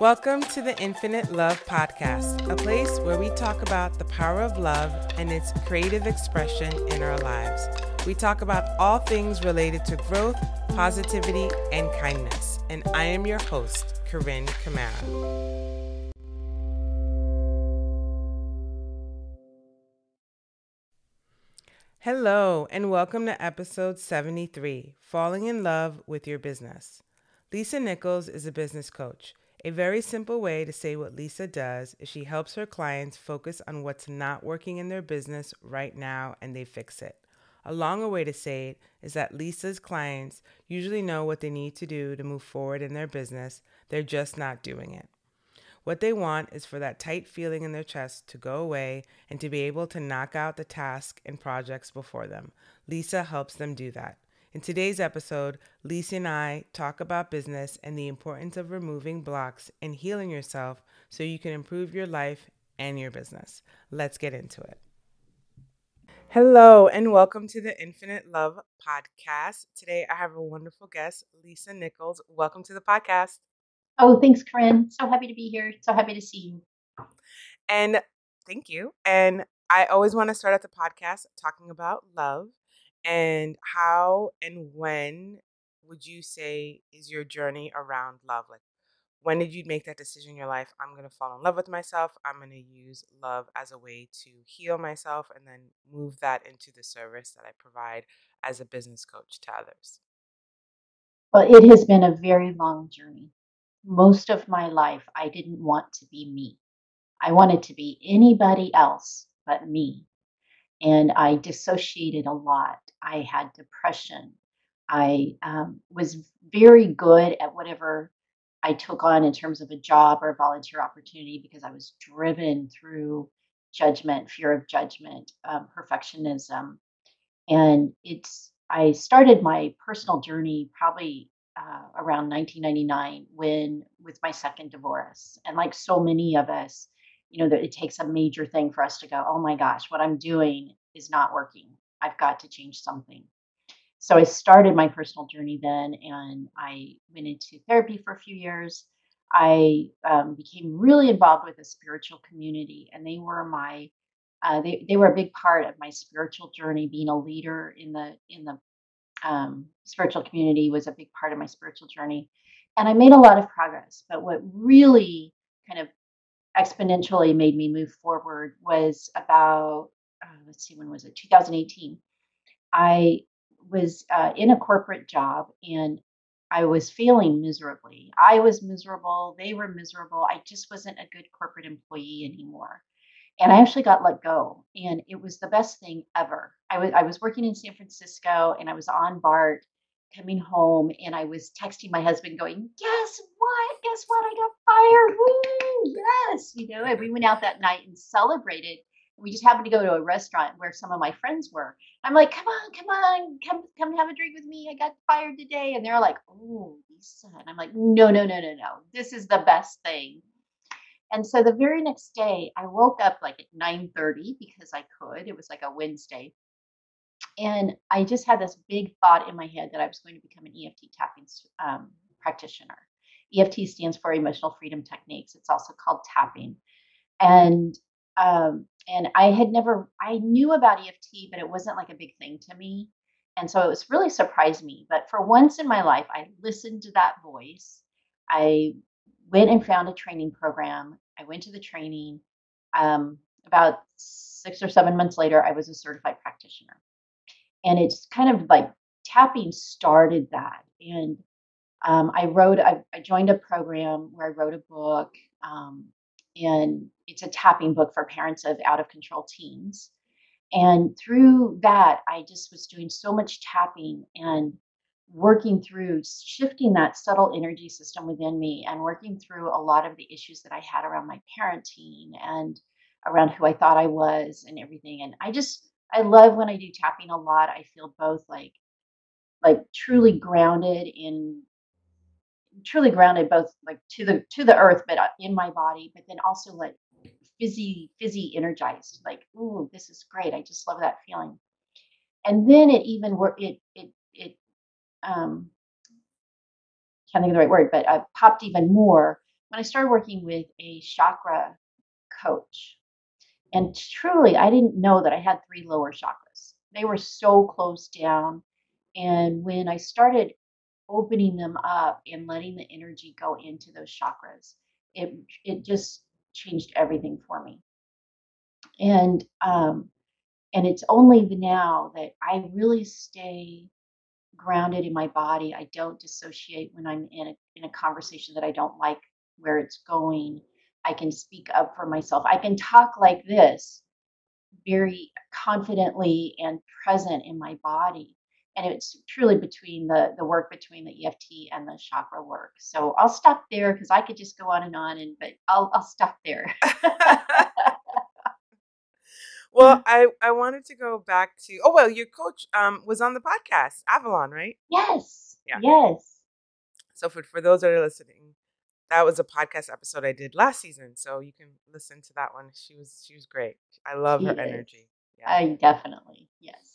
Welcome to the Infinite Love Podcast, a place where we talk about the power of love and its creative expression in our lives. We talk about all things related to growth, positivity, and kindness. And I am your host, Corinne Kamara. Hello, and welcome to episode 73 Falling in Love with Your Business. Lisa Nichols is a business coach. A very simple way to say what Lisa does is she helps her clients focus on what's not working in their business right now and they fix it. A longer way to say it is that Lisa's clients usually know what they need to do to move forward in their business, they're just not doing it. What they want is for that tight feeling in their chest to go away and to be able to knock out the tasks and projects before them. Lisa helps them do that. In today's episode, Lisa and I talk about business and the importance of removing blocks and healing yourself so you can improve your life and your business. Let's get into it. Hello, and welcome to the Infinite Love Podcast. Today I have a wonderful guest, Lisa Nichols. Welcome to the podcast. Oh, thanks, Corinne. So happy to be here. So happy to see you. And thank you. And I always want to start out the podcast talking about love and how and when would you say is your journey around love? Like, when did you make that decision in your life? I'm going to fall in love with myself. I'm going to use love as a way to heal myself and then move that into the service that I provide as a business coach to others. Well, it has been a very long journey most of my life, I didn't want to be me. I wanted to be anybody else but me. And I dissociated a lot. I had depression. I um, was very good at whatever I took on in terms of a job or a volunteer opportunity because I was driven through judgment, fear of judgment, um, perfectionism. And it's, I started my personal journey probably uh, around 1999 when with my second divorce and like so many of us you know that it takes a major thing for us to go oh my gosh what i'm doing is not working i've got to change something so i started my personal journey then and i went into therapy for a few years i um, became really involved with a spiritual community and they were my uh, they, they were a big part of my spiritual journey being a leader in the in the um, spiritual community was a big part of my spiritual journey. And I made a lot of progress. But what really kind of exponentially made me move forward was about, uh, let's see, when was it? 2018. I was uh, in a corporate job and I was failing miserably. I was miserable. They were miserable. I just wasn't a good corporate employee anymore and I actually got let go, and it was the best thing ever. I was I was working in San Francisco, and I was on BART coming home, and I was texting my husband, going, "Guess what? Guess what? I got fired! Woo! Yes!" You know, and we went out that night and celebrated. We just happened to go to a restaurant where some of my friends were. I'm like, "Come on, come on, come come have a drink with me. I got fired today," and they're like, "Oh, Lisa," and I'm like, "No, no, no, no, no. This is the best thing." And so the very next day, I woke up like at 9:30 because I could. It was like a Wednesday. And I just had this big thought in my head that I was going to become an EFT tapping um, practitioner. EFT stands for Emotional Freedom Techniques. It's also called tapping. And um, and I had never I knew about EFT, but it wasn't like a big thing to me. And so it was really surprised me. But for once in my life, I listened to that voice. I went and found a training program I went to the training. Um, about six or seven months later, I was a certified practitioner. And it's kind of like tapping started that. And um, I wrote, I, I, joined a program where I wrote a book. Um, and it's a tapping book for parents of out of control teens. And through that, I just was doing so much tapping and working through shifting that subtle energy system within me and working through a lot of the issues that I had around my parenting and around who I thought I was and everything. And I just, I love when I do tapping a lot. I feel both like, like truly grounded in truly grounded both like to the to the earth but uh, in my body but then also like fizzy fizzy energized like ooh this is great i just love that feeling and then it even work it it it um, can't think of the right word, but I popped even more when I started working with a chakra coach. And truly, I didn't know that I had three lower chakras. They were so close down. And when I started opening them up and letting the energy go into those chakras, it it just changed everything for me. And um, and it's only now that I really stay grounded in my body. I don't dissociate when I'm in a in a conversation that I don't like where it's going. I can speak up for myself. I can talk like this very confidently and present in my body. And it's truly between the the work between the EFT and the chakra work. So I'll stop there because I could just go on and on and but I'll I'll stop there. well, I I wanted to go back to oh well, your coach um was on the podcast Avalon, right? Yes. Yeah. Yes. So for for those that are listening, that was a podcast episode I did last season, so you can listen to that one. She was she was great. I love she her is. energy. Yeah. I definitely yes.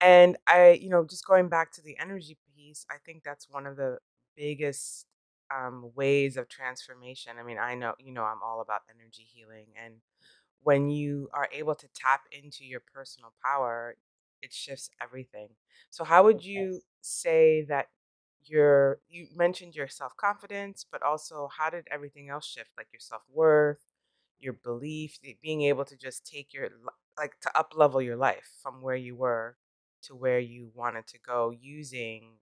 And I, you know, just going back to the energy piece, I think that's one of the biggest um, ways of transformation. I mean, I know, you know, I'm all about energy healing, and when you are able to tap into your personal power, it shifts everything. So, how would you say that your you mentioned your self-confidence but also how did everything else shift like your self-worth your belief being able to just take your like to up level your life from where you were to where you wanted to go using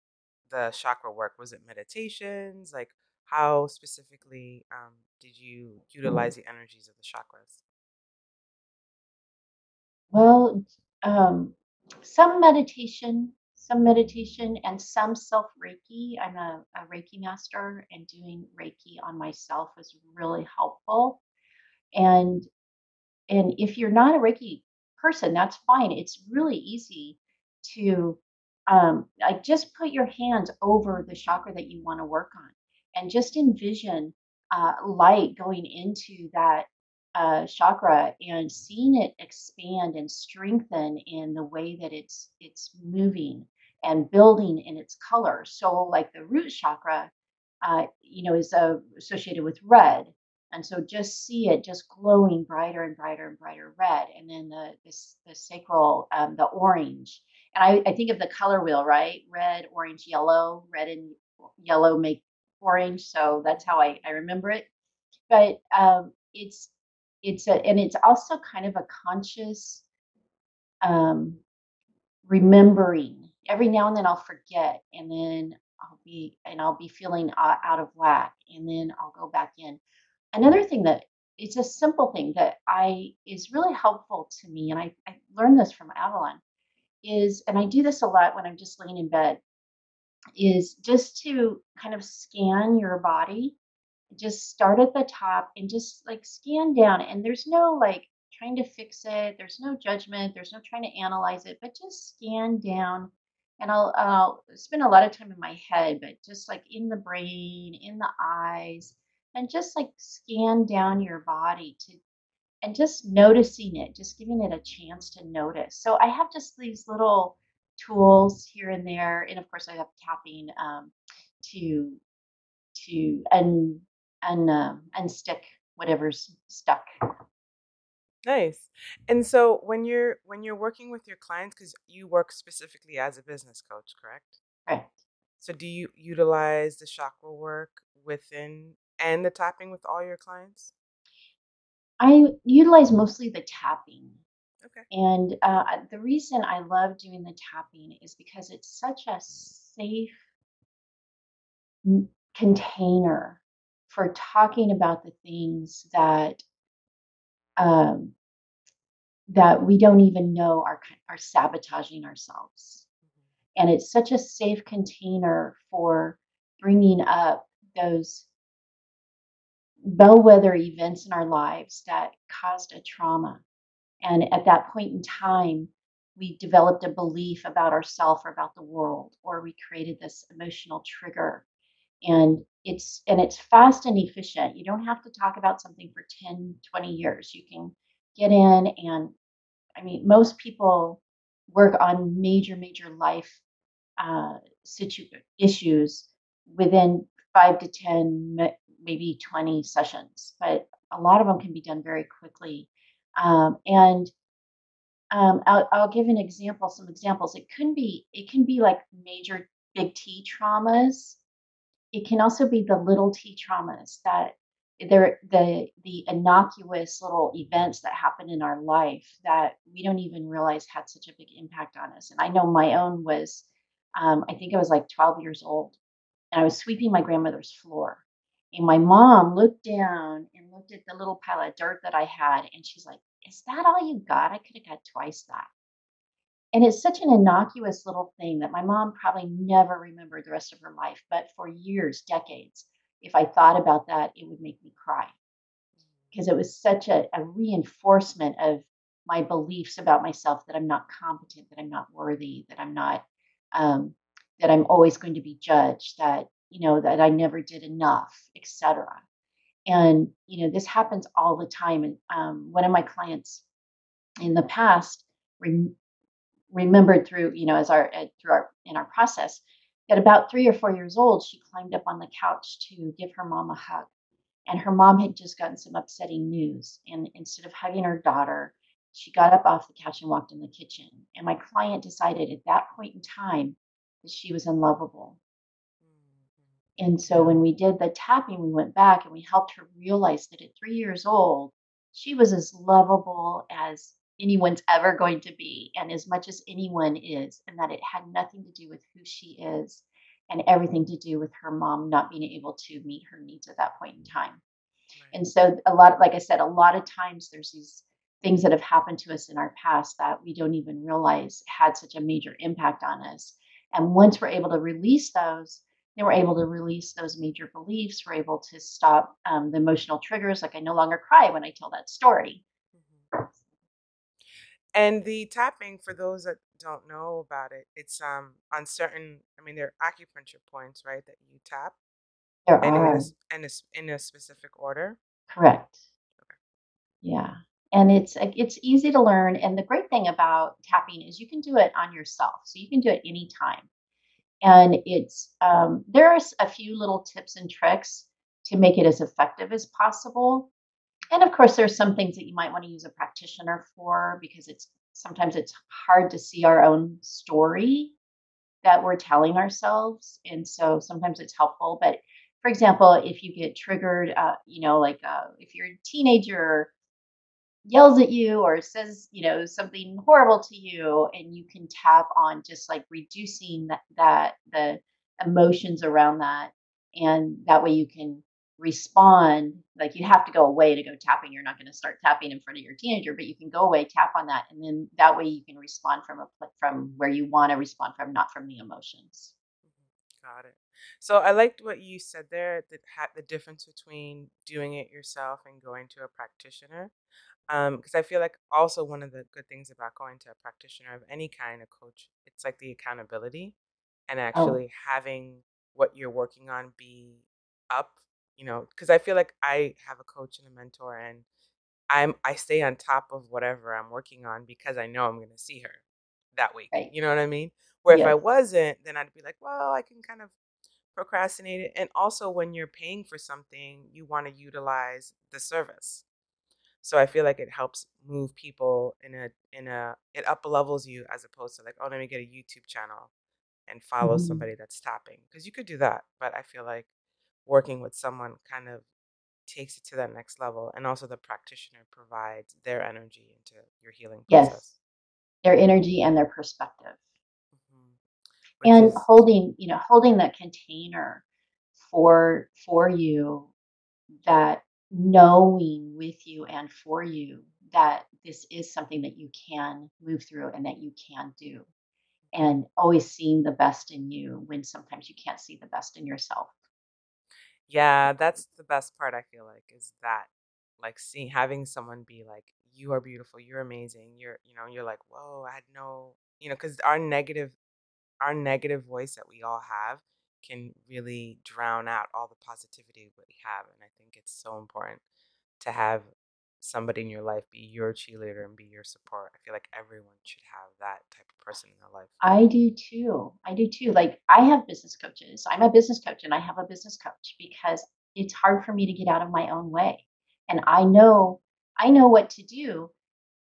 the chakra work was it meditations like how specifically um, did you utilize the energies of the chakras well um, some meditation some meditation and some self Reiki. I'm a, a, Reiki master, and doing Reiki on myself is really helpful. And and if you're not a Reiki person, that's fine. It's really easy to um, like just put your hands over the chakra that you want to work on, and just envision uh, light going into that uh, chakra and seeing it expand and strengthen in the way that it's it's moving and building in its color. So, like the root chakra, uh, you know, is uh, associated with red, and so just see it just glowing brighter and brighter and brighter red, and then the this the sacral, um, the orange. And I, I think of the color wheel, right? Red, orange, yellow. Red and yellow make orange, so that's how I, I remember it. But um, it's it's a and it's also kind of a conscious um, remembering every now and then I'll forget, and then I'll be and I'll be feeling out of whack, and then I'll go back in. Another thing that it's a simple thing that I is really helpful to me, and I, I learned this from Avalon, is and I do this a lot when I'm just laying in bed, is just to kind of scan your body. Just start at the top and just like scan down, and there's no like trying to fix it. There's no judgment. There's no trying to analyze it, but just scan down and I'll, I'll spend a lot of time in my head, but just like in the brain, in the eyes, and just like scan down your body to and just noticing it, just giving it a chance to notice. So I have just these little tools here and there, and of course I have tapping um, to to un, un uh, unstick whatever's stuck Nice. And so when you're when you're working with your clients, because you work specifically as a business coach, correct? Right. So do you utilize the chakra work within and the tapping with all your clients? I utilize mostly the tapping. Okay. And uh, the reason I love doing the tapping is because it's such a safe container for talking about the things that um, that we don't even know are, are sabotaging ourselves. Mm-hmm. And it's such a safe container for bringing up those bellwether events in our lives that caused a trauma. And at that point in time, we developed a belief about ourselves or about the world, or we created this emotional trigger. And it's and it's fast and efficient. You don't have to talk about something for 10, 20 years. You can get in and I mean, most people work on major, major life uh, situ- issues within five to 10 maybe 20 sessions, but a lot of them can be done very quickly. Um, and um, I'll, I'll give an example, some examples. It can be, it can be like major big T traumas. It can also be the little T traumas that they're the the innocuous little events that happen in our life that we don't even realize had such a big impact on us. And I know my own was, um, I think I was like 12 years old, and I was sweeping my grandmother's floor. And my mom looked down and looked at the little pile of dirt that I had, and she's like, Is that all you got? I could have got twice that. And it's such an innocuous little thing that my mom probably never remembered the rest of her life, but for years, decades, if I thought about that, it would make me cry because it was such a, a reinforcement of my beliefs about myself that I'm not competent, that I'm not worthy, that I'm not, um, that I'm always going to be judged, that you know that I never did enough, etc. And you know this happens all the time. And um, one of my clients in the past rem- remembered through you know as our uh, through our in our process at about three or four years old, she climbed up on the couch to give her mom a hug. And her mom had just gotten some upsetting news. And instead of hugging her daughter, she got up off the couch and walked in the kitchen. And my client decided at that point in time that she was unlovable. Mm-hmm. And so when we did the tapping, we went back and we helped her realize that at three years old, she was as lovable as anyone's ever going to be and as much as anyone is, and that it had nothing to do with who she is and everything to do with her mom not being able to meet her needs at that point in time. Right. And so, a lot, like I said, a lot of times there's these things that have happened to us in our past that we don't even realize had such a major impact on us. And once we're able to release those, then we're able to release those major beliefs. We're able to stop um, the emotional triggers. Like I no longer cry when I tell that story. Mm-hmm. And the tapping, for those that don't know about it, it's um on certain. I mean, there are acupuncture points, right, that you tap, There and in a are. in a in a specific order. Correct. Okay. Yeah. And it's it's easy to learn. And the great thing about tapping is you can do it on yourself. So you can do it anytime. And it's um, are a few little tips and tricks to make it as effective as possible. And of course there's some things that you might want to use a practitioner for because it's sometimes it's hard to see our own story that we're telling ourselves. And so sometimes it's helpful. But for example if you get triggered uh, you know like uh, if a teenager yells at you or says you know something horrible to you and you can tap on just like reducing that, that the emotions around that and that way you can respond. Like you have to go away to go tapping. You're not going to start tapping in front of your teenager but you can go away tap on that and then that way you can respond from a from where you want to respond from not from the emotions. Mm-hmm. got it. So i liked what you said there that had the difference between doing it yourself and going to a practitioner because um, i feel like also one of the good things about going to a practitioner of any kind a coach it's like the accountability and oh. actually oh. having what you're working on be up you know, because I feel like I have a coach and a mentor, and I'm I stay on top of whatever I'm working on because I know I'm going to see her that week. Right. You know what I mean? Where if I wasn't, then I'd be like, well, I can kind of procrastinate it. And also, when you're paying for something, you want to utilize the service. So I feel like it helps move people in a in a it up levels you as opposed to like, oh, let me get a YouTube channel and follow mm-hmm. somebody that's tapping because you could do that, but I feel like working with someone kind of takes it to that next level and also the practitioner provides their energy into your healing process yes their energy and their perspective mm-hmm. and is, holding you know holding that container for for you that knowing with you and for you that this is something that you can move through and that you can do. And always seeing the best in you when sometimes you can't see the best in yourself. Yeah, that's the best part I feel like is that like seeing having someone be like, You are beautiful, you're amazing, you're you know, you're like, Whoa, I had no you know, because our negative our negative voice that we all have can really drown out all the positivity we have. And I think it's so important to have somebody in your life be your cheerleader and be your support. I feel like everyone should have that type of person in their life. I do too. I do too. Like I have business coaches. I'm a business coach and I have a business coach because it's hard for me to get out of my own way. And I know I know what to do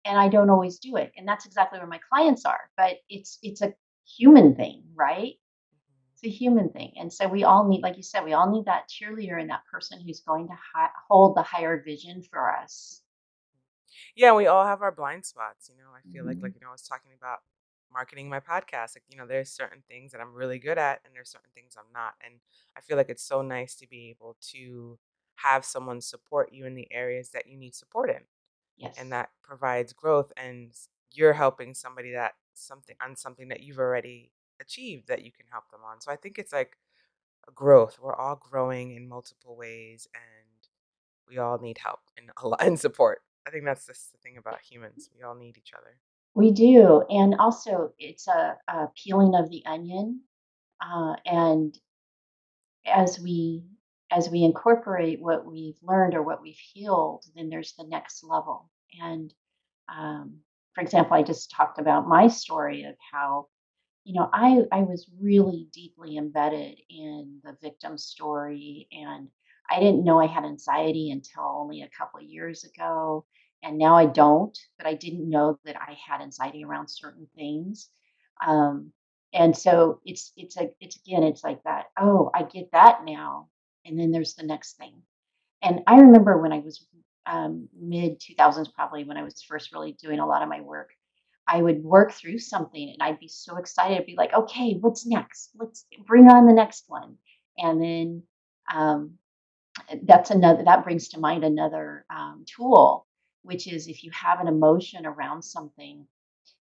and I don't always do it. And that's exactly where my clients are. But it's it's a human thing, right? It's a human thing. And so we all need like you said, we all need that cheerleader and that person who's going to hi- hold the higher vision for us. Yeah, we all have our blind spots. You know, I feel like, like Mhm. you know, I was talking about marketing my podcast. Like, you know, there's certain things that I'm really good at, and there's certain things I'm not. And I feel like it's so nice to be able to have someone support you in the areas that you need support in, Yes. and that provides growth. And you're helping somebody that something on something that you've already achieved that you can help them on. So I think it's like a growth. We're all growing in multiple ways, and we all need help and a lot and support. I think that's just the thing about humans. We all need each other. We do. And also it's a, a peeling of the onion. Uh, and as we as we incorporate what we've learned or what we've healed, then there's the next level. And um, for example, I just talked about my story of how you know I I was really deeply embedded in the victim story, and I didn't know I had anxiety until only a couple of years ago, and now I don't. But I didn't know that I had anxiety around certain things. Um, and so it's it's like it's again it's like that oh i get that now and then there's the next thing and i remember when i was um, mid 2000s probably when i was first really doing a lot of my work i would work through something and i'd be so excited. I'd be like okay what's next? Let's bring on the next one. And then um, that's another that brings to mind another um, tool which is if you have an emotion around something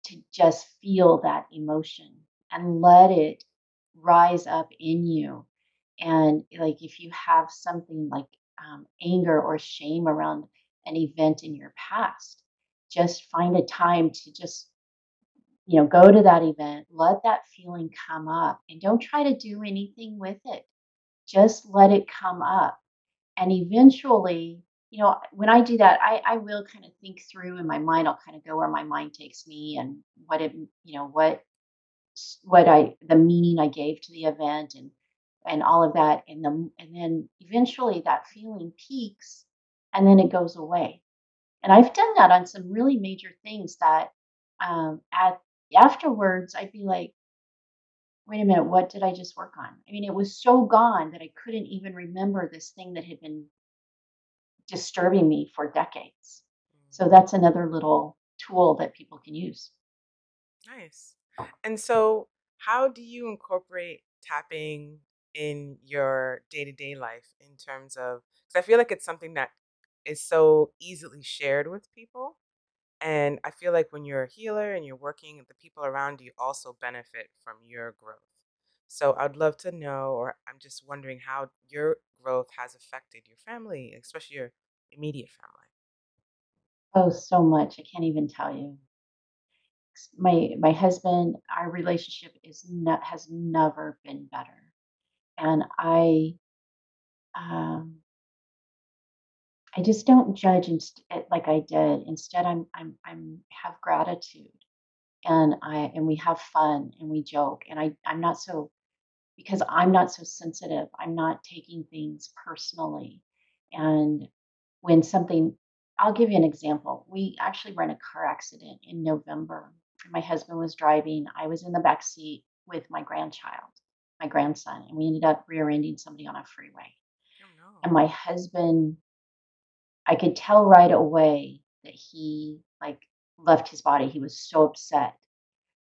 to just feel that emotion and let it rise up in you. And like if you have something like um, anger or shame around an event in your past, just find a time to just, you know, go to that event, let that feeling come up, and don't try to do anything with it. Just let it come up and eventually you know when i do that i i will kind of think through in my mind i'll kind of go where my mind takes me and what it you know what what i the meaning i gave to the event and and all of that and the and then eventually that feeling peaks and then it goes away and i've done that on some really major things that um at afterwards i'd be like wait a minute what did i just work on i mean it was so gone that i couldn't even remember this thing that had been disturbing me for decades. So Mm, that's another little tool that people can use. nice. And so, how do you incorporate tapping in your day to day life in terms of, because I feel like it's something that is so easily shared with people. And I feel like when you're a healer and you're working, the people around you also benefit from your growth. So I'd love to know, or I'm just wondering how your growth has affected your family, especially your immediate family. Oh, so much. I can't even tell you. My my husband, our relationship is not has never been better. And I um I just don't judge inst- eh, like I did. Instead, I'm I'm I'm have gratitude and I and we have fun and we joke and I I'm not so because I'm not so sensitive. I'm not taking things personally. And when something, I'll give you an example. We actually were in a car accident in November. My husband was driving. I was in the back seat with my grandchild, my grandson, and we ended up rear-ending somebody on a freeway. Oh And my husband, I could tell right away that he like left his body. He was so upset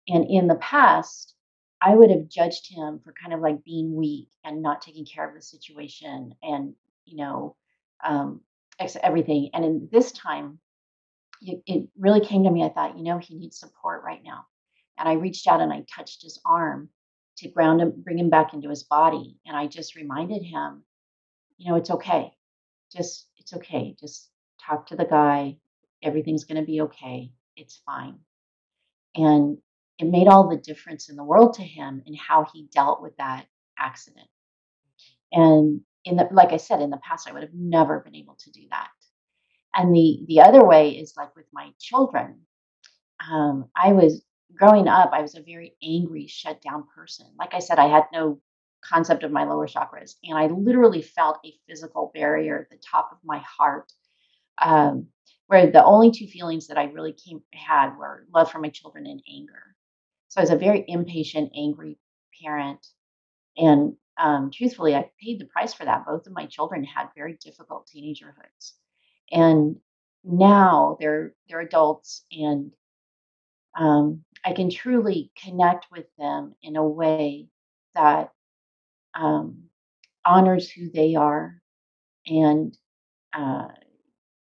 and in the past, I would have judged him for kind of like being weak and not taking care of the situation and, you know, um, everything. And in this time, it, it really came to me. I thought, you know, he needs support right now. And I reached out and I touched his arm to ground him, bring him back into his body. And I just reminded him, you know, it's okay. Just, it's okay. Just talk to the guy. Everything's going to be okay. It's fine and it made all the difference in the world to him in how he dealt with that accident. And in the like I said, in the past, I would have never been able to do that. And the the other way is like with my children. Um, I was growing up, I was a very angry, shut down person. Like I said, I had no concept of my lower chakras. And I literally felt a physical barrier at the top of my heart, um, where the only two feelings that I really came had were love for my children and anger. So I was a very impatient, angry parent. And um, truthfully, I paid the price for that. Both of my children had very difficult teenagerhoods, and now they're they're adults, and um, I can truly connect with them in a way that um, honors who they are, and uh,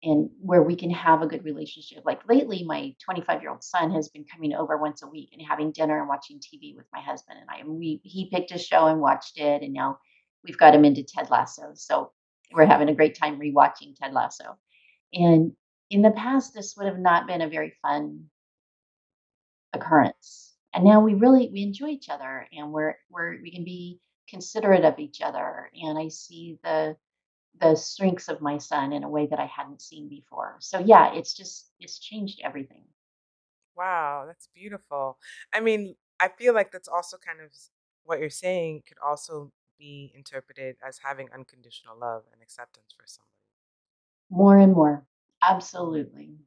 and where we can have a good relationship. Like lately, my 25 year old son has been coming over once a week and having dinner and watching TV with my husband and I. And we he picked a show and watched it, and now we've got him into Ted Lasso. So we're having a great time rewatching Ted Lasso. And in the past, this would have not been a very fun occurrence. And now we really we enjoy each other, and we're we're we can be considerate of each other. And I see the the strengths of my son in a way that I hadn't seen before. So yeah, it's just it's changed everything. Wow, that's beautiful. I mean, I feel like that's also kind of what you're saying could also be interpreted as having unconditional love and acceptance for somebody. More and more. Absolutely. Mm-hmm.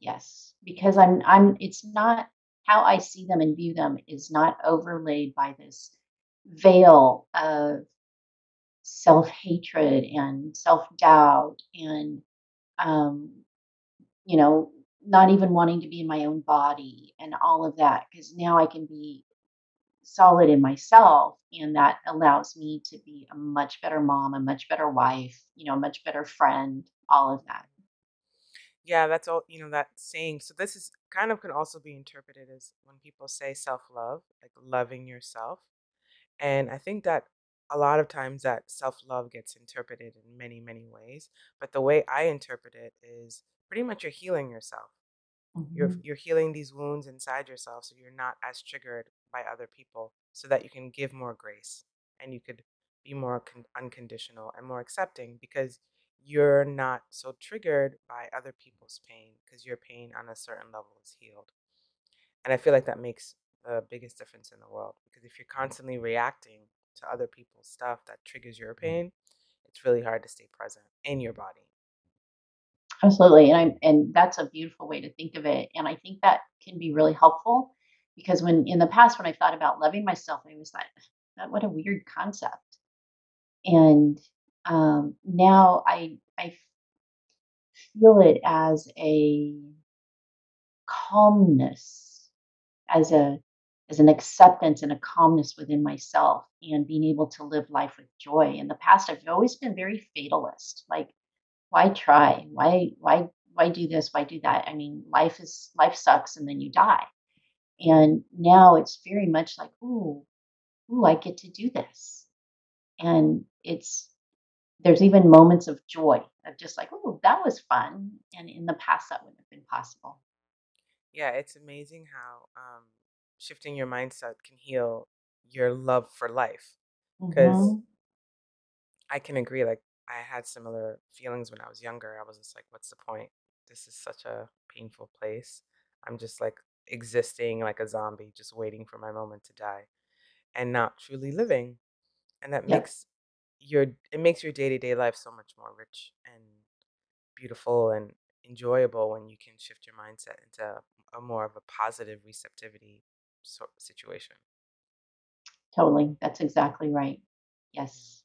Yes, because I'm I'm it's not how I see them and view them is not overlaid by this veil of self-hatred and self-doubt and um you know not even wanting to be in my own body and all of that because now I can be solid in myself and that allows me to be a much better mom, a much better wife, you know, a much better friend, all of that. Yeah, that's all, you know, that saying. So this is kind of can also be interpreted as when people say self-love, like loving yourself. And I think that a lot of times that self-love gets interpreted in many, many ways, but the way I interpret it is pretty much you're healing yourself. You're Mhm. you're healing these wounds inside yourself so you're not as triggered by other people so that you can give more grace and you could be more con- unconditional and more accepting because you're not so triggered by other people's pain because your pain on a certain level is healed. And I feel like that makes the biggest difference in the world because if you're constantly reacting to other people's stuff that triggers your pain, it's really hard to stay present in your body. Absolutely. And I'm and that's a beautiful way to think of it. And I think that can be really helpful because when in the past when I thought about loving myself, I was like, that what a weird concept. And um now I I feel it as a calmness as a as an acceptance and a calmness within myself and being able to live life with joy. In the past, I've always been very fatalist. Like, why try? Why why why do this? Why do that? I mean, life is life sucks and then you die. And now it's very much like, ooh, ooh, I get to do this. And it's there's even moments of joy of just like, oh, that was fun. And in the past that wouldn't have been possible. Yeah, it's amazing how um, shifting your mindset can heal your love for life. Because hmm I can agree, like, I had similar feelings when I was younger. I was just like, what's the point? This is such a painful place. I'm just like existing like a zombie, just waiting for my moment to die and not truly living. And that Yep, makes your it makes your day-to-day life so much more rich and beautiful and enjoyable when you can shift your mindset into a more of a positive receptivity sort of situation. totally. That's exactly right. Yes.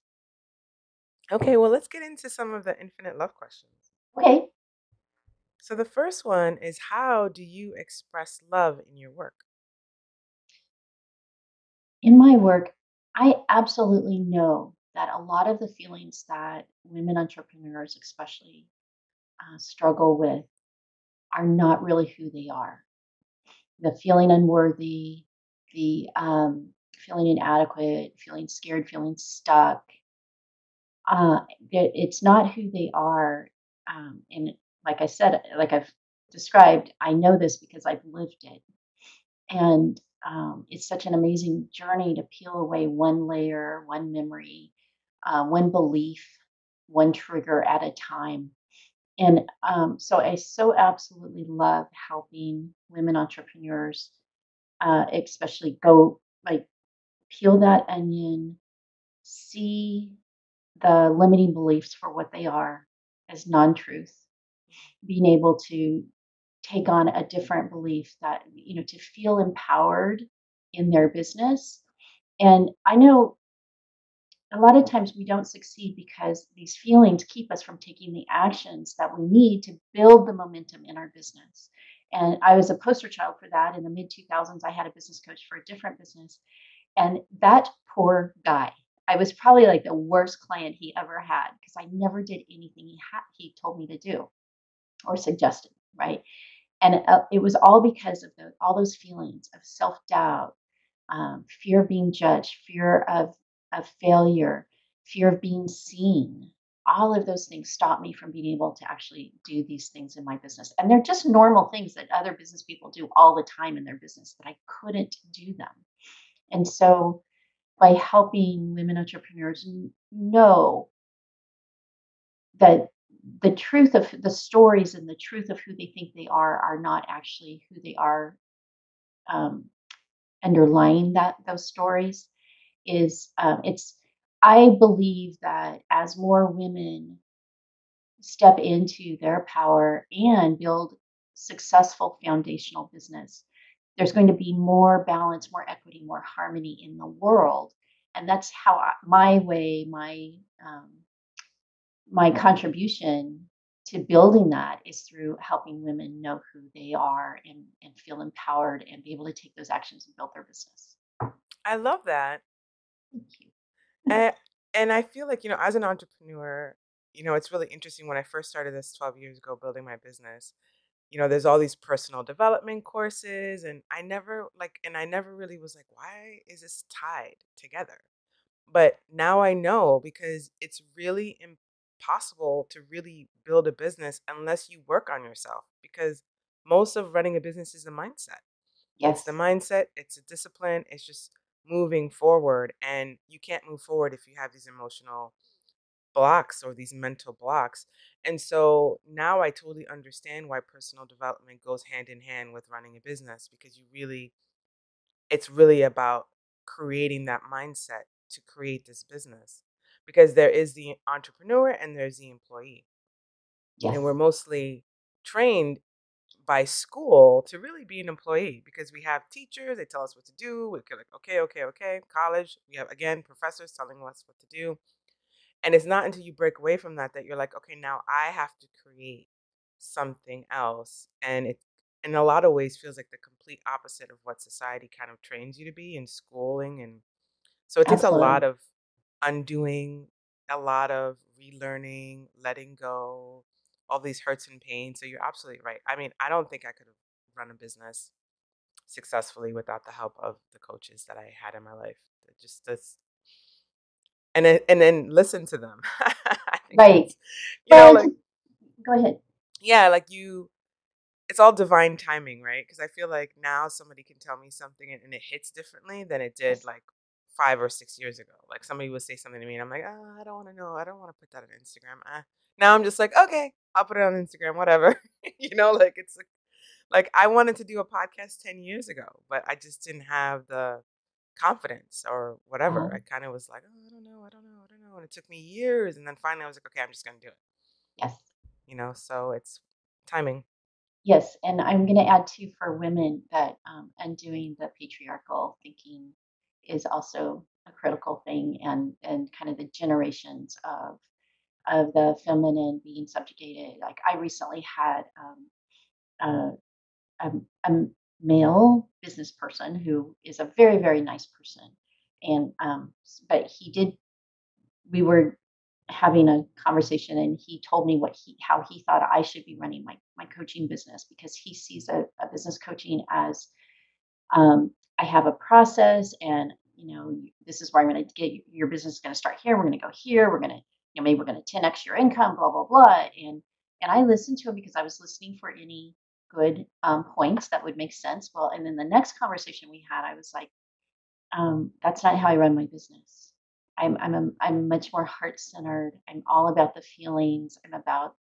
Okay, well, let's get into some of the infinite love questions. Okay. So the first one is how do you express love in your work? In my work, I absolutely know that a lot of the feelings that women entrepreneurs, especially, uh, struggle with are not really who they are. The feeling unworthy, the um, feeling inadequate, feeling scared, feeling stuck. Uh, it, it's not who they are. Um, and like I said, like I've described, I know this because I've lived it. And um, it's such an amazing journey to peel away one layer, one memory, uh, one belief, one trigger at a time. And um, so I so absolutely love helping women entrepreneurs, uh, especially go like peel that onion, see the limiting beliefs for what they are as non truth, being able to take on a different belief that, you know, to feel empowered in their business. And I know a lot of times we don't succeed because these feelings keep us from taking the actions that we need to build the momentum in our business. And I was a poster child for that in the mid 2000s. I had a business coach for a different business. And that poor guy, I was probably like the worst client he ever had because I never did anything he had, he told me to do or suggested, right? And uh, it was all because of the, all those feelings of self doubt, um, fear of being judged, fear of, of failure, fear of being seen. All of those things stop me from being able to actually do these things in my business. And they're just normal things that other business people do all the time in their business, but I couldn't do them. And so by helping women entrepreneurs know that the truth of the stories and the truth of who they think they are are not actually who they are um, underlying that those stories is um, it's i believe that as more women step into their power and build successful foundational business there's going to be more balance more equity more harmony in the world and that's how I, my way my um, my contribution to building that is through helping women know who they are and, and feel empowered and be able to take those actions and build their business. I love that. Thank you. And, and I feel like, you know, as an entrepreneur, you know, it's really interesting when I first started this 12 years ago building my business. You know, there's all these personal development courses, and I never like, and I never really was like, why is this tied together? But now I know because it's really impossible to really build a business unless you work on yourself because most of running a business is the mindset. Yes. It's the mindset, it's a discipline, it's just moving forward. And you can't move forward if you have these emotional blocks or these mental blocks. And so now I totally understand why personal development goes hand in hand with running a business because you really, it's really about creating that mindset to create this business because there is the entrepreneur and there's the employee. Yes. And we're mostly trained by school to really be an employee because we have teachers, they tell us what to do. We're like, okay, okay, okay. College, we have, again, professors telling us what to do. And it's not until you break away from that that you're like, okay, now I have to create something else. And it, in a lot of ways, feels like the complete opposite of what society kind of trains you to be in schooling. And so it takes a lot of undoing, a lot of relearning, letting go, all these hurts and pains. So you're absolutely right. I mean, I don't think I could have run a business successfully without the help of the coaches that I had in my life. Just this, and then and then listen to them. Right. you know, like go ahead. yeah, like you. It's all divine timing, right? Because I feel like now somebody can tell me something and, and it hits differently than it did like five or six years ago. Like somebody would say something to me, and I'm like, oh, I don't want to know. I don't want to put that on Instagram. Uh, now I'm just like, okay, I'll put it on Instagram, whatever. you know, like it's like, like I wanted to do a podcast 10 years ago, but I just didn't have the confidence or whatever. I Um, kind of was like, oh, I don't know, I don't know, I don't know. And it took me years. And then finally I was like, okay, I'm just going to do it, yes. you know? So it's timing. Yes. And I'm going to add too for women that um, undoing the patriarchal thinking is also a critical thing and, and kind of the generations of of the feminine being subjugated. Like I recently had um, a, a, a male business person who is a very very nice person, and um, but he did. We were having a conversation, and he told me what he how he thought I should be running my my coaching business because he sees a, a business coaching as um, I have a process and you know this is where I'm going to get your business is going to start here. We're going to go here. We're going to you know maybe we're going to 10x your income. Blah blah blah. And and I listened to him because I was listening for any good um, points that would make sense. Well, and then the next conversation we had, I was like, um, that's not how I run my business. I'm I'm a, I'm much more heart centered. I'm all about the feelings. I'm about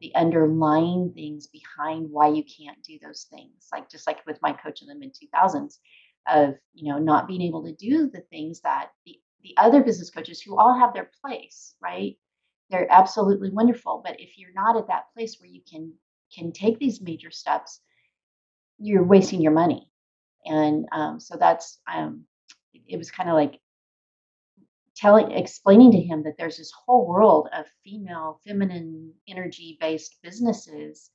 the underlying things behind why you can't do those things. Like just like with my coach in the mid 2000s of, you know, not being able to do the things that the the other business coaches who all have their place, right? They're absolutely wonderful, but if you're not at that place where you can can take these major steps, you're wasting your money. And um, so that's um, it was kind of like telling explaining to him that there's this whole world of female feminine energy based businesses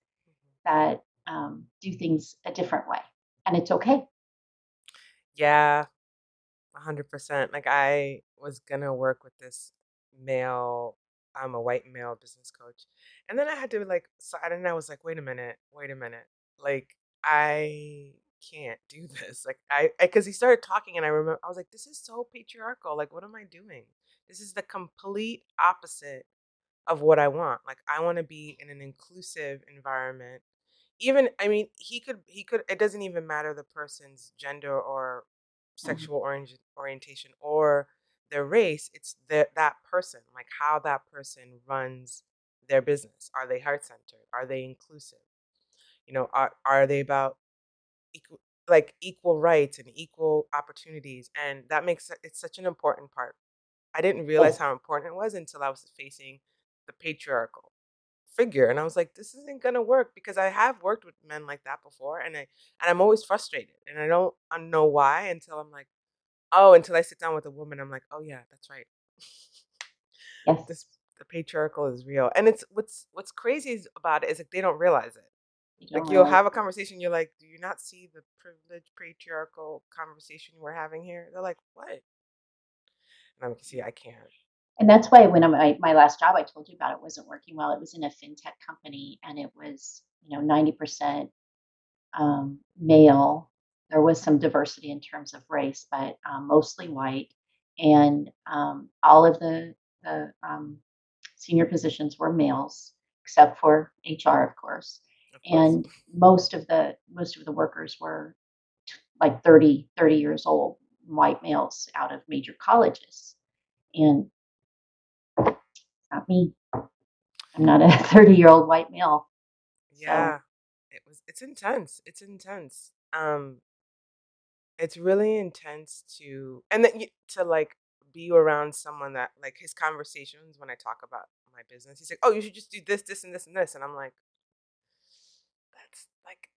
that um, do things a different way and it's okay Yeah, 100%. Like I was gonna work with this male, I'm a white male business coach. And then I had to like so and then I was like, wait a minute, wait a minute. Like I can't do this. Like I because he started talking and I remember I was like, this is so patriarchal. Like what am I doing? This is the complete opposite of what I want. Like I want to be in an inclusive environment. Even I mean, he could he could it doesn't even matter the person's gender or. Mm-hmm. sexual orient, orientation or their race. It's the, that person, like how that person runs their business. Are they heart centered? Are they inclusive? You know, are are they about equal like equal rights and equal opportunities? And that makes it- it's such an important part. I didn't oh. realize yes how important it was until I was facing the patriarchal figure and I was like this isn't going to work because I have worked with men like that before and I and I'm always frustrated and I don't I know why until I'm like oh until I sit down with a woman I'm like oh yeah that's right. Yes. This the patriarchal is real and it's what's what's crazy about it is like they don't realize it. Like you'll have a conversation you're like do you not see the privileged patriarchal conversation we're having here? They're like what? And I'm like see I can't and that's why when I'm, my, last job i told you about it wasn't working well it was in a fintech company and it was you know 90% um, male. There was some diversity in terms of race, but um, mostly white. And um, all of the, the um, senior positions were males, except for HR, of course. of course And most of the most of the workers were like 30, 30 years old, white males out of major colleges. And not me. I'm not a 30 year old white male. So yeah it was it's intense it's intense um It's really intense to and then to, like, be around someone that like, his conversations when I talk about my business, he's like, "Oh, you should just do this, this, and this, and this," and I'm like, "That's like,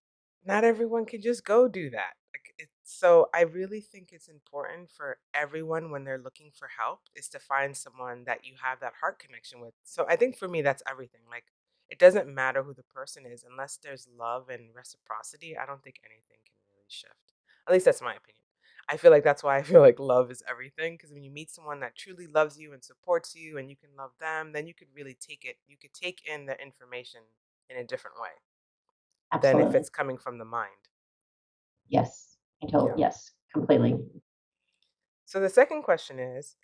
not everyone can just go do that." Like, it's so I really think it's important for everyone when they're looking for help is to find someone that you have that heart connection with. So I think for me, that's everything. Like, it doesn't matter who the person is unless there's love and reciprocity, I don't think anything can really shift. At least that's my opinion. I feel like that's why I feel like love is everything because when you meet someone that truly loves you and supports you and you can love them, then you could really take it you could take in the information in a different way than if it's coming from the mind. Yes. Told Yeah. yes, completely. So the second question is,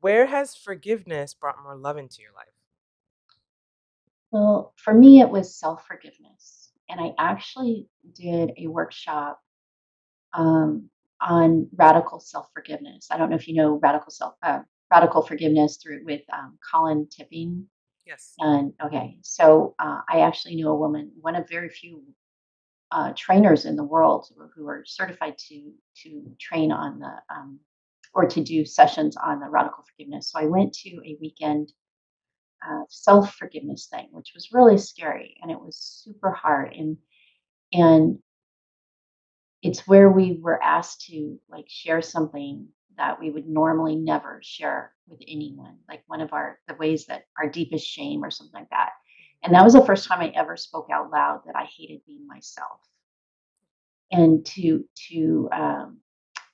where has forgiveness brought more love into your life? Well, for me, it was self forgiveness. And I actually did a workshop um, on radical self forgiveness. I don't know if you know radical self uh, radical forgiveness through with um, Colin Tipping. Yes. And okay, so uh, I actually knew a woman, one of very few uh, trainers in the world who, are certified to to train on the um, or to do sessions on the radical forgiveness. So I went to a weekend uh, self forgiveness thing, which was really scary and it was super hard. And and it's where we were asked to like share something that we would normally never share with anyone, like one of our the ways that our deepest shame or something like that. And that was the first time I ever spoke out loud that I hated being myself. And to to um,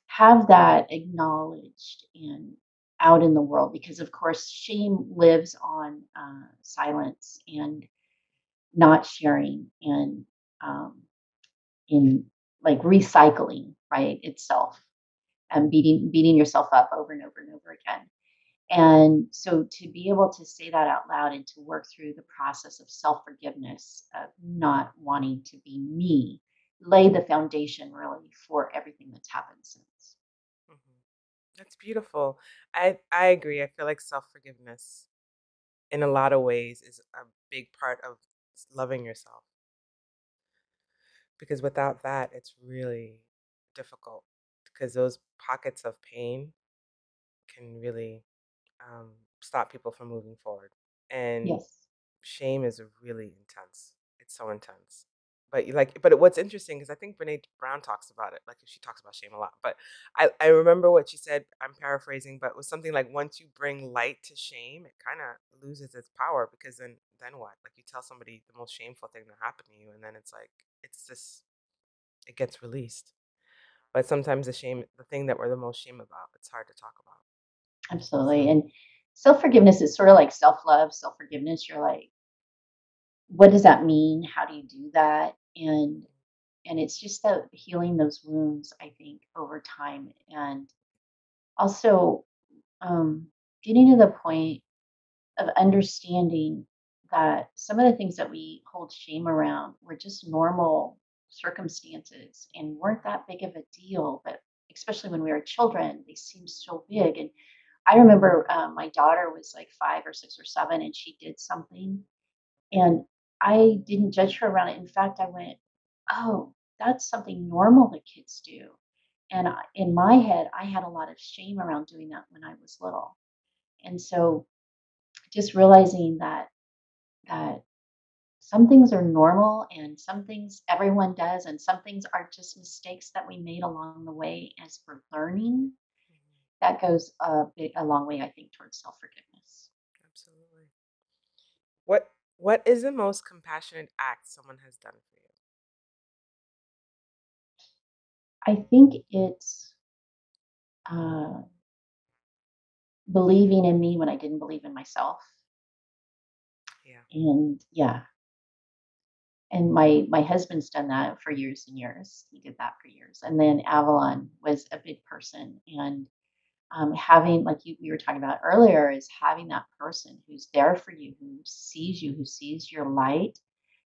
have that acknowledged and out in the world, because of course shame lives on uh, silence and not sharing and um, in like recycling right itself and beating beating yourself up over and over and over again and so to be able to say that out loud and to work through the process of self-forgiveness of not wanting to be me lay the foundation really for everything that's happened since Mhm. That's beautiful. I I agree. I feel like self-forgiveness in a lot of ways is a big part of loving yourself because without that it's really difficult because those pockets of pain can really um, stop people from moving forward. And Yes. shame is really intense. It's so intense. But like, but what's interesting is I think Brene Brown talks about it. Like she talks about shame a lot. But I, I remember what she said. I'm paraphrasing, but it was something like once you bring light to shame, it kind of loses its power because then then what? Like you tell somebody the most shameful thing that happened to you, and then it's like it's just it gets released. But sometimes the shame, the thing that we're the most shame about, it's hard to talk about. Absolutely. And self forgiveness is sort of like self love, self forgiveness. You're like, what does that mean? How do you do that? And and it's just that healing those wounds, I think, over time. And also um, getting to the point of understanding that some of the things that we hold shame around were just normal circumstances and weren't that big of a deal. But especially when we were children, they seemed so big. And I remember um, my daughter was like five or six or seven, and she did something, and I didn't judge her around it. In fact, I went, "Oh, that's something normal that kids do." And I, in my head, I had a lot of shame around doing that when I was little, and so just realizing that that some things are normal and some things everyone does, and some things are just mistakes that we made along the way as we're learning that goes a big a long way, I think, towards self-forgiveness. absolutely. What what is the most compassionate act someone has done for you? I think it's, uh, believing in me when I didn't believe in myself, Yeah. and yeah, and my my husband's done that for years and years. He did that for years, and then Avalon was a big person, and, um, having like you we were talking about earlier, is having that person who's there for you, who sees you, who sees your light,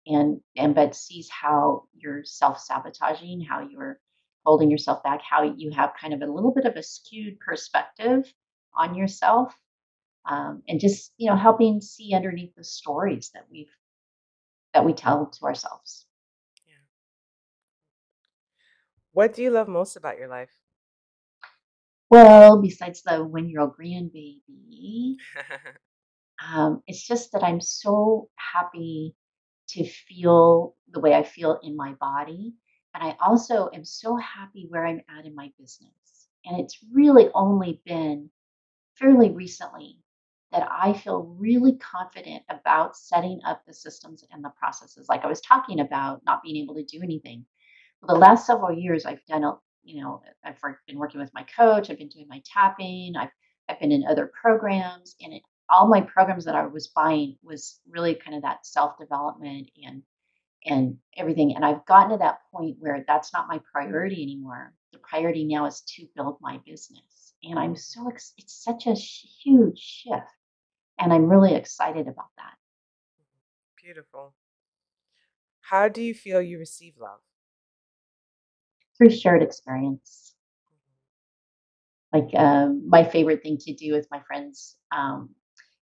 and and but sees how you're self-sabotaging, how you're holding yourself back, how you have kind of a little bit of a skewed perspective on yourself, um, and just you know helping see underneath the stories that we've that we tell to ourselves. Yeah. What do you love most about your life? Well, besides the one-year-old grandbaby, um, it's just that I'm so happy to feel the way I feel in my body. And I also am so happy where I'm at in my business. And it's really only been fairly recently that I feel really confident about setting up the systems and the processes. Like I was talking about not being able to do anything. Well, the last several years, I've done, a, you know, I've been working with my coach. I've been doing my tapping. I've I've been in other programs, and it, all my programs that I was buying was really kind of that self development and and everything. And I've gotten to that point where that's not my priority anymore. The priority now is to build my business, and I'm so ex- it's such a huge shift, and I'm really excited about that Beautiful. How do you feel you receive love? Through shared experience. Like um, my favorite thing to do with my friends um,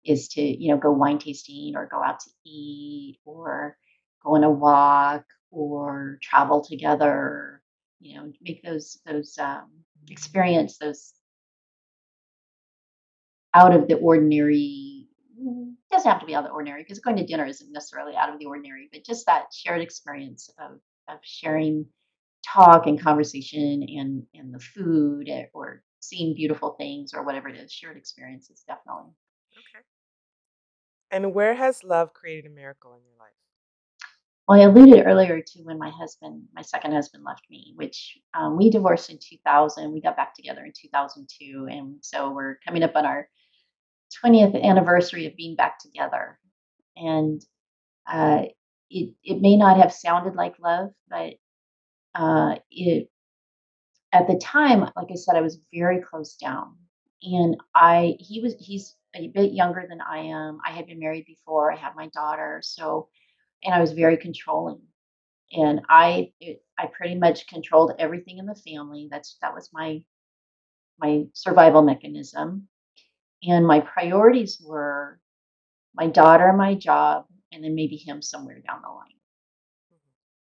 is to you know go wine tasting or go out to eat or go on a walk or travel together. You know, make those those um, experience those out of the ordinary. mm, Doesn't have to be out of the ordinary because going to dinner isn't necessarily out of the ordinary, but just that shared experience of of sharing talk and conversation and and the food eh, or seeing beautiful things or whatever it is. Shared experiences definitely. Okay. And where has love created a miracle in your life? Well, I alluded earlier to when my husband, my second husband, left me, which um, we divorced in 2000. We got back together in 2002, and so we're coming up on our 20th anniversary of being back together. And uh, it it may not have sounded like love, but uh, it at the time, like I said, I was very close down, and I he was he's a bit younger than I am. I had been married before. I had my daughter, so and I was very controlling and I it, I pretty much controlled everything in the family. That's that was my my survival mechanism, and my priorities were my daughter, my job, and then maybe him somewhere down the line.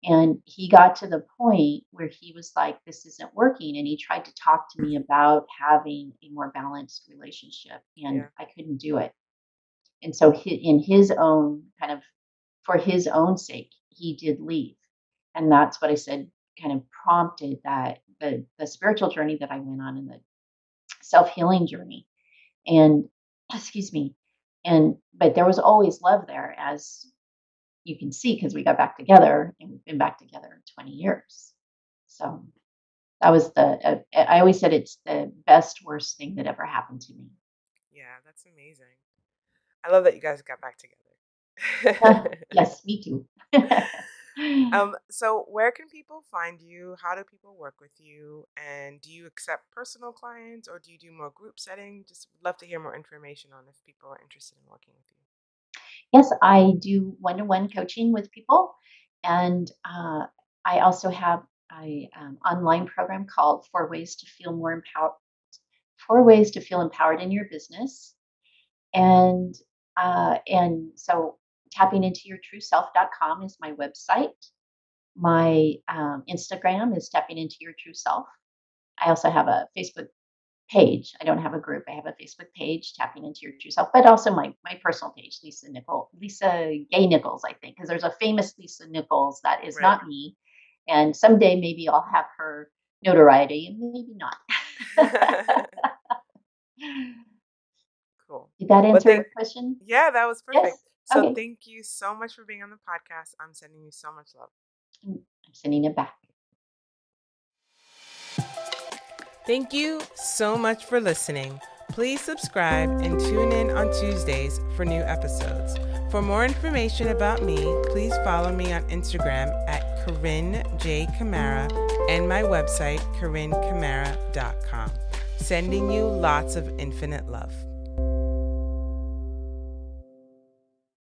And he got to the point where he was like, this isn't working. And he tried to talk to me about having a more balanced relationship, and Yeah. I couldn't do it. And so, he, in his own kind of, for his own sake, he did leave. And that's what I said kind of prompted that the, the spiritual journey that I went on and the self healing journey. And, excuse me, and, but there was always love there, as you can see, because we got back together and we've been back together 20 years. So that was the, uh, I always said it's the best, worst thing that ever happened to me. Yeah, that's amazing. I love that you guys got back together. yes, me too. um, so where can people find you? How do people work with you? And do you accept personal clients or do you do more group setting? Just love to hear more information on if people are interested in working with you. Yes, I do one to one coaching with people. And uh, I also have an um, online program called Four Ways to Feel More Empowered. Four Ways to Feel Empowered in Your Business. And uh, and so tapping into your true self.com is my website. My um, Instagram is tapping into your true self. I also have a Facebook page. I don't have a group. I have a Facebook page, tapping into your true self, but also my my personal page, Lisa Nichols, Lisa Gay Nichols, I think, because there's a famous Lisa Nichols that is Right. not me, and someday maybe I'll have her notoriety, and maybe not. cool. Did that answer your question? yeah, that was perfect. Yes. So Okay. thank you so much for being on the podcast. I'm sending you so much love. Mm, I'm sending it back. Thank you so much for listening. Please subscribe and tune in on Tuesdays for new episodes. For more information about me, please follow me on Instagram at Corinne J. Camara and my website, CorinneCamara.com. Sending you lots of infinite love.